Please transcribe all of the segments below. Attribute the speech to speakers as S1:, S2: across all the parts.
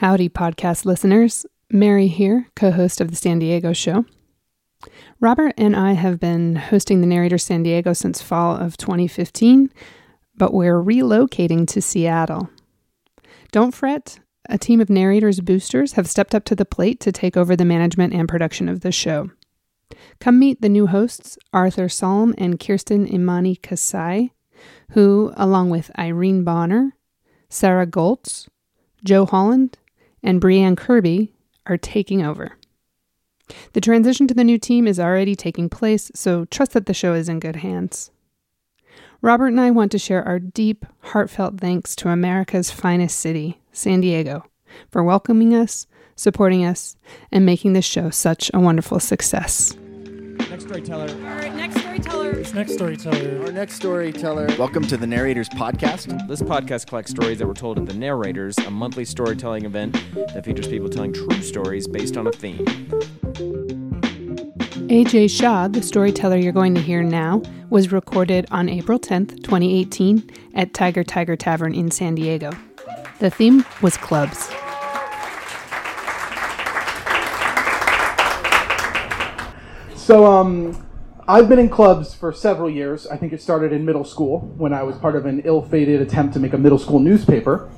S1: Howdy, podcast listeners. Mary here, co host of the San Diego show. Robert and I have been hosting the Narrator San Diego since fall of 2015, but we're relocating to Seattle. Don't fret, a team of narrators boosters have stepped up to the plate to take over the management and production of the show. Come meet the new hosts, Arthur Salm and Kirsten Imani Kasai, who, along with Irene Bonner, Sarah Goltz, Joe Holland, and Brianne Kirby, are taking over. The transition to the new team is already taking place, so trust that the show is in good hands. Robert and I want to share our deep, heartfelt thanks to America's finest city, San Diego, for welcoming us, supporting us, and making this show such a wonderful success.
S2: Next storyteller.
S3: All right, next storyteller.
S2: This next storyteller.
S4: Our next storyteller. Welcome to the Narrators Podcast.
S5: This podcast collects stories that were told at the Narrators, a monthly storytelling event that features people telling true stories based on a theme.
S1: AJ Shaw, the storyteller you're going to hear now, was recorded on April 10th, 2018, at Tiger Tiger Tavern in San Diego. The theme was clubs.
S6: So, um, I've been in clubs for several years. I think it started in middle school when I was part of an ill fated attempt to make a middle school newspaper.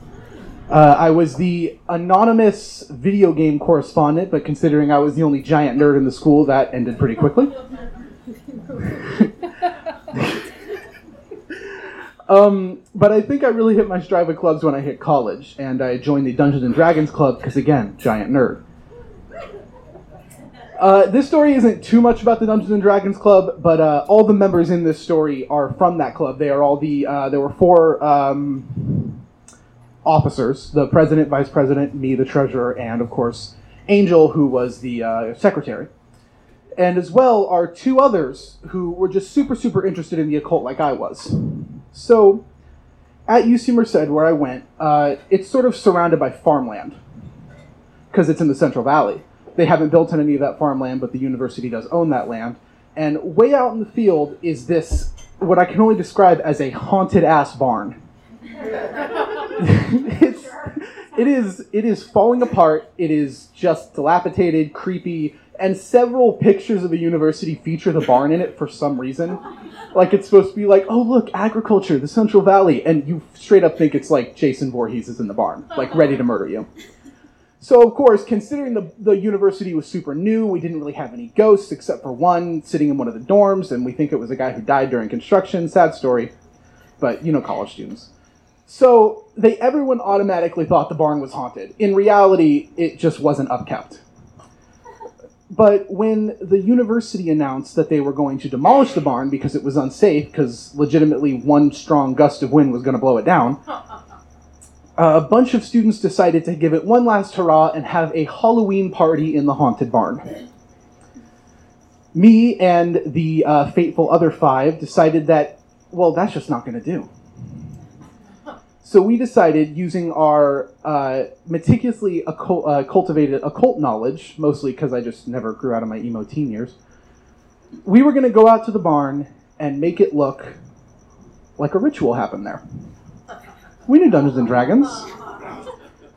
S6: Uh, I was the anonymous video game correspondent, but considering I was the only giant nerd in the school, that ended pretty quickly. um, but I think I really hit my stride with clubs when I hit college, and I joined the Dungeons and Dragons Club because, again, giant nerd. Uh, this story isn't too much about the Dungeons and Dragons Club, but uh, all the members in this story are from that club. They are all the. Uh, there were four um, officers: the president, vice president, me, the treasurer, and of course Angel, who was the uh, secretary. And as well are two others who were just super, super interested in the occult, like I was. So, at UC Merced, where I went, uh, it's sort of surrounded by farmland because it's in the Central Valley. They haven't built on any of that farmland, but the university does own that land. And way out in the field is this, what I can only describe as a haunted ass barn. it's, it is, it is falling apart. It is just dilapidated, creepy, and several pictures of the university feature the barn in it for some reason. Like it's supposed to be like, oh look, agriculture, the Central Valley, and you straight up think it's like Jason Voorhees is in the barn, like ready to murder you. So, of course, considering the, the university was super new, we didn't really have any ghosts except for one sitting in one of the dorms, and we think it was a guy who died during construction. Sad story, but you know, college students. So, they everyone automatically thought the barn was haunted. In reality, it just wasn't upkept. But when the university announced that they were going to demolish the barn because it was unsafe, because legitimately one strong gust of wind was going to blow it down, a bunch of students decided to give it one last hurrah and have a Halloween party in the haunted barn. Me and the uh, fateful other five decided that, well, that's just not going to do. So we decided, using our uh, meticulously occult, uh, cultivated occult knowledge, mostly because I just never grew out of my emo teen years, we were going to go out to the barn and make it look like a ritual happened there. We knew Dungeons and Dragons.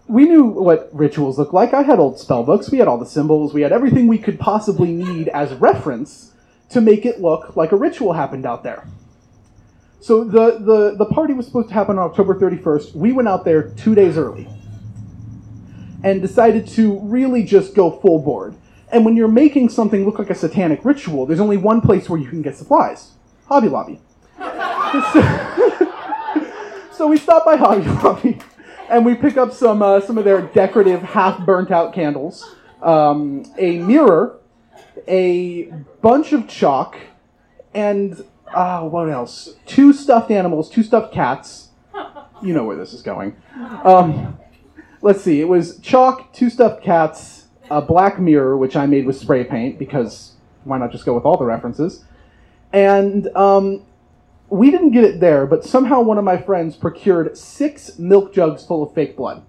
S6: We knew what rituals looked like. I had old spell books. We had all the symbols. We had everything we could possibly need as reference to make it look like a ritual happened out there. So the, the, the party was supposed to happen on October 31st. We went out there two days early and decided to really just go full board. And when you're making something look like a satanic ritual, there's only one place where you can get supplies Hobby Lobby. so we stop by Hobby Lobby and we pick up some, uh, some of their decorative half burnt out candles, um, a mirror, a bunch of chalk, and uh, what else? Two stuffed animals, two stuffed cats. You know where this is going. Um, let's see. It was chalk, two stuffed cats, a black mirror, which I made with spray paint because why not just go with all the references? And um, we didn't get it there, but somehow one of my friends procured six milk jugs full of fake blood.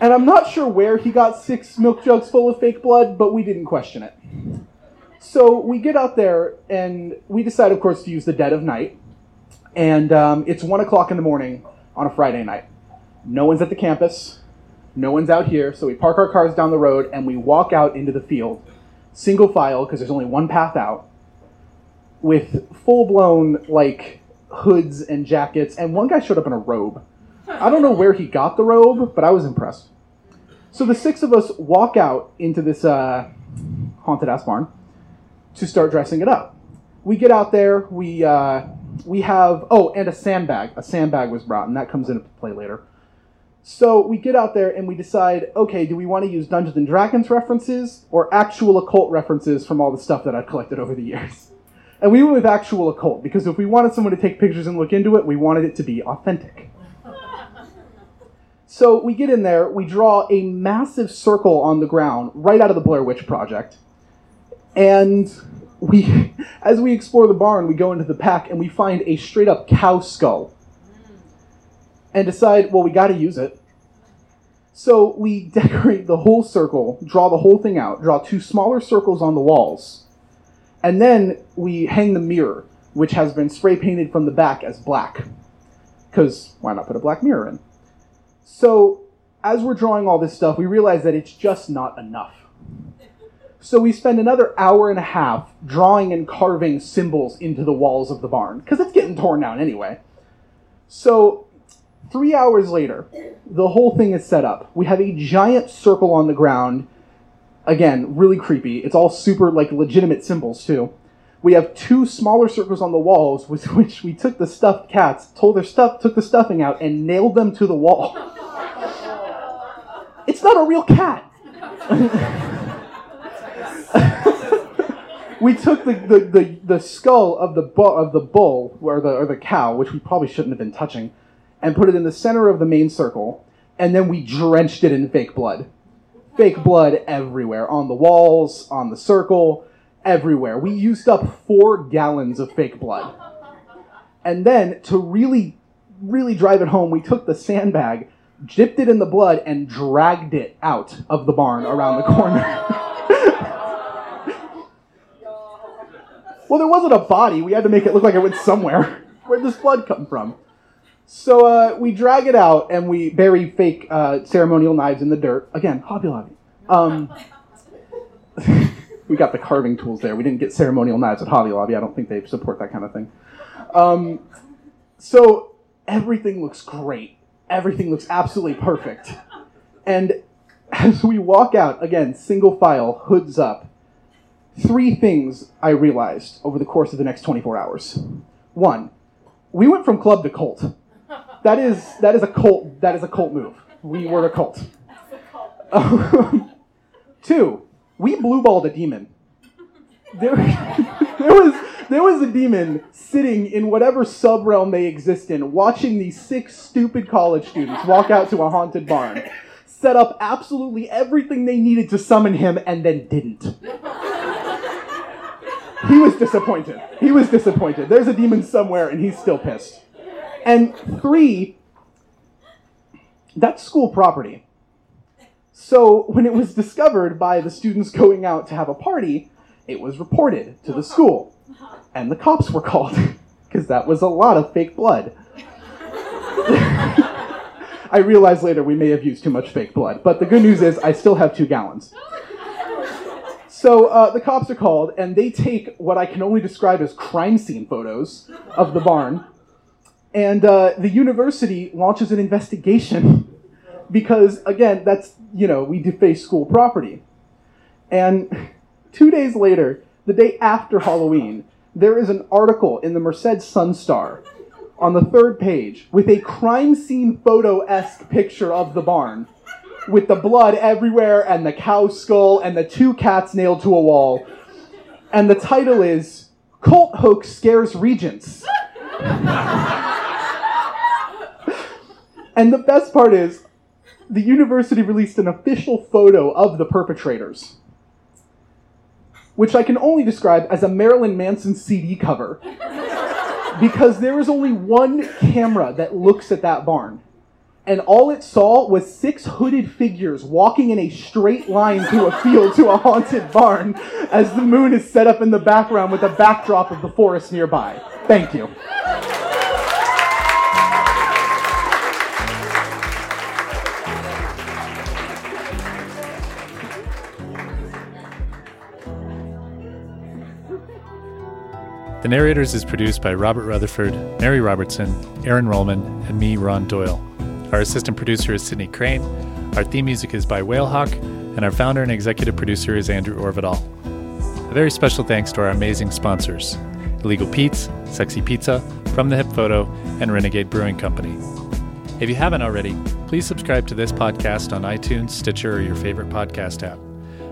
S6: And I'm not sure where he got six milk jugs full of fake blood, but we didn't question it. So we get out there, and we decide, of course, to use the dead of night. And um, it's one o'clock in the morning on a Friday night. No one's at the campus. No one's out here, so we park our cars down the road and we walk out into the field, single file, because there's only one path out, with full blown, like, hoods and jackets, and one guy showed up in a robe. I don't know where he got the robe, but I was impressed. So the six of us walk out into this uh, haunted ass barn to start dressing it up. We get out there, we uh, we have oh, and a sandbag. A sandbag was brought, and that comes into play later. So we get out there and we decide, okay, do we want to use Dungeons and Dragons references or actual occult references from all the stuff that I've collected over the years? And we went with actual occult because if we wanted someone to take pictures and look into it, we wanted it to be authentic. So we get in there, we draw a massive circle on the ground right out of the Blair Witch Project. And we as we explore the barn, we go into the pack and we find a straight up cow skull. And decide, well, we got to use it. So we decorate the whole circle, draw the whole thing out, draw two smaller circles on the walls. And then we hang the mirror, which has been spray painted from the back as black. Because why not put a black mirror in? So, as we're drawing all this stuff, we realize that it's just not enough. So, we spend another hour and a half drawing and carving symbols into the walls of the barn, because it's getting torn down anyway. So, three hours later, the whole thing is set up. We have a giant circle on the ground. Again, really creepy. It's all super, like, legitimate symbols, too. We have two smaller circles on the walls with which we took the stuffed cats, told their stuff, took the stuffing out, and nailed them to the wall. It's not a real cat. we took the, the, the, the skull of the, bu- of the bull, or the, or the cow, which we probably shouldn't have been touching, and put it in the center of the main circle, and then we drenched it in fake blood. Fake blood everywhere, on the walls, on the circle, everywhere. We used up four gallons of fake blood. And then, to really, really drive it home, we took the sandbag, dipped it in the blood, and dragged it out of the barn around the corner. well, there wasn't a body. We had to make it look like it went somewhere. Where'd this blood come from? So uh, we drag it out and we bury fake uh, ceremonial knives in the dirt. Again, Hobby Lobby. Um, we got the carving tools there. We didn't get ceremonial knives at Hobby Lobby. I don't think they support that kind of thing. Um, so everything looks great. Everything looks absolutely perfect. And as we walk out, again, single file, hoods up, three things I realized over the course of the next 24 hours. One, we went from club to cult. That is that is a cult. That is a cult move. We were a cult. Um, two, we blueballed a demon. There, there was there was a demon sitting in whatever sub realm they exist in, watching these six stupid college students walk out to a haunted barn, set up absolutely everything they needed to summon him, and then didn't. He was disappointed. He was disappointed. There's a demon somewhere, and he's still pissed. And three, that's school property. So when it was discovered by the students going out to have a party, it was reported to the school. And the cops were called, because that was a lot of fake blood. I realized later we may have used too much fake blood, but the good news is I still have two gallons. So uh, the cops are called, and they take what I can only describe as crime scene photos of the barn and uh, the university launches an investigation because, again, that's, you know, we deface school property. And two days later, the day after Halloween, there is an article in the Merced Sun Star on the third page with a crime scene photo esque picture of the barn with the blood everywhere and the cow skull and the two cats nailed to a wall. And the title is Cult Hoax Scares Regents. And the best part is, the university released an official photo of the perpetrators, which I can only describe as a Marilyn Manson CD cover. because there is only one camera that looks at that barn. And all it saw was six hooded figures walking in a straight line through a field to a haunted barn as the moon is set up in the background with a backdrop of the forest nearby. Thank you.
S3: The Narrators is produced by Robert Rutherford, Mary Robertson, Erin Rollman, and me, Ron Doyle. Our assistant producer is Sydney Crane. Our theme music is by Whalehawk, and our founder and executive producer is Andrew Orvedahl. A very special thanks to our amazing sponsors Illegal Pete's, Sexy Pizza, From the Hip Photo, and Renegade Brewing Company. If you haven't already, please subscribe to this podcast on iTunes, Stitcher, or your favorite podcast app.